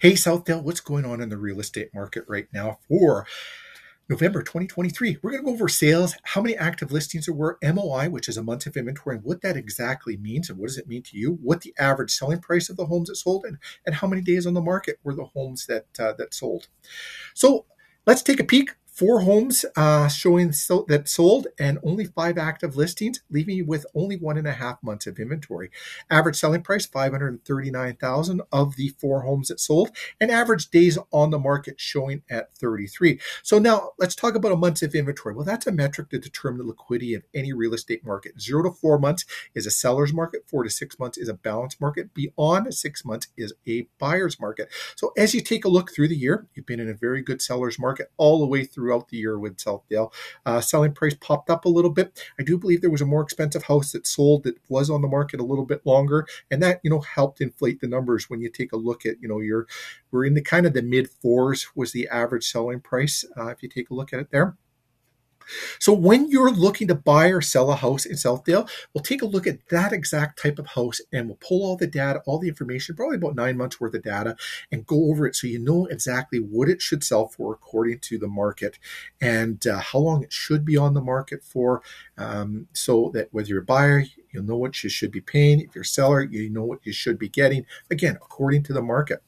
Hey, Southdale, what's going on in the real estate market right now for November 2023? We're going to go over sales, how many active listings there were, MOI, which is a month of inventory, and what that exactly means and what does it mean to you, what the average selling price of the homes that sold, and, and how many days on the market were the homes that uh, that sold. So let's take a peek four homes uh, showing so, that sold and only five active listings, leaving you with only one and a half months of inventory. Average selling price 539000 of the four homes that sold, and average days on the market showing at 33. So now let's talk about a months of inventory. Well, that's a metric to determine the liquidity of any real estate market. Zero to four months is a seller's market, four to six months is a balanced market, beyond six months is a buyer's market. So as you take a look through the year, you've been in a very good seller's market all the way through throughout the year with Southdale. Uh, selling price popped up a little bit. I do believe there was a more expensive house that sold that was on the market a little bit longer, and that you know helped inflate the numbers when you take a look at you know your we're in the kind of the mid fours was the average selling price uh, if you take a look at it there. So when you're looking to buy or sell a house in Southdale, we'll take a look at that exact type of house and we'll pull all the data, all the information, probably about nine months worth of data, and go over it so you know exactly what it should sell for according to the market and uh, how long it should be on the market for. Um, so that whether you're a buyer, You'll know what you should be paying. If you're a seller, you know what you should be getting. Again, according to the market.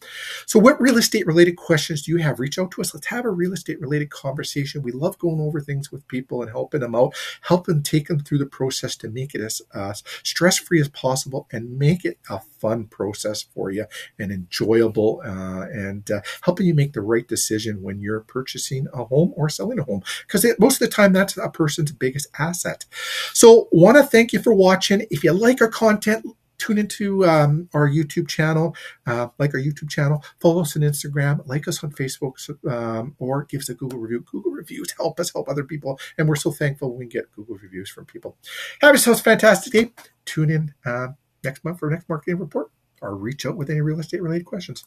So, what real estate related questions do you have? Reach out to us. Let's have a real estate related conversation. We love going over things with people and helping them out, helping take them through the process to make it as uh, stress free as possible and make it a fun process for you and enjoyable uh, and uh, helping you make the right decision when you're purchasing a home or selling a home. Because most of the time, that's a person's biggest asset. So, want to thank you for watching. If you like our content, tune into um, our YouTube channel, uh, like our YouTube channel, follow us on Instagram, like us on Facebook, um, or give us a Google review. Google reviews help us help other people, and we're so thankful when we get Google reviews from people. Have yourselves a fantastic day. Tune in uh, next month for next marketing report, or reach out with any real estate related questions.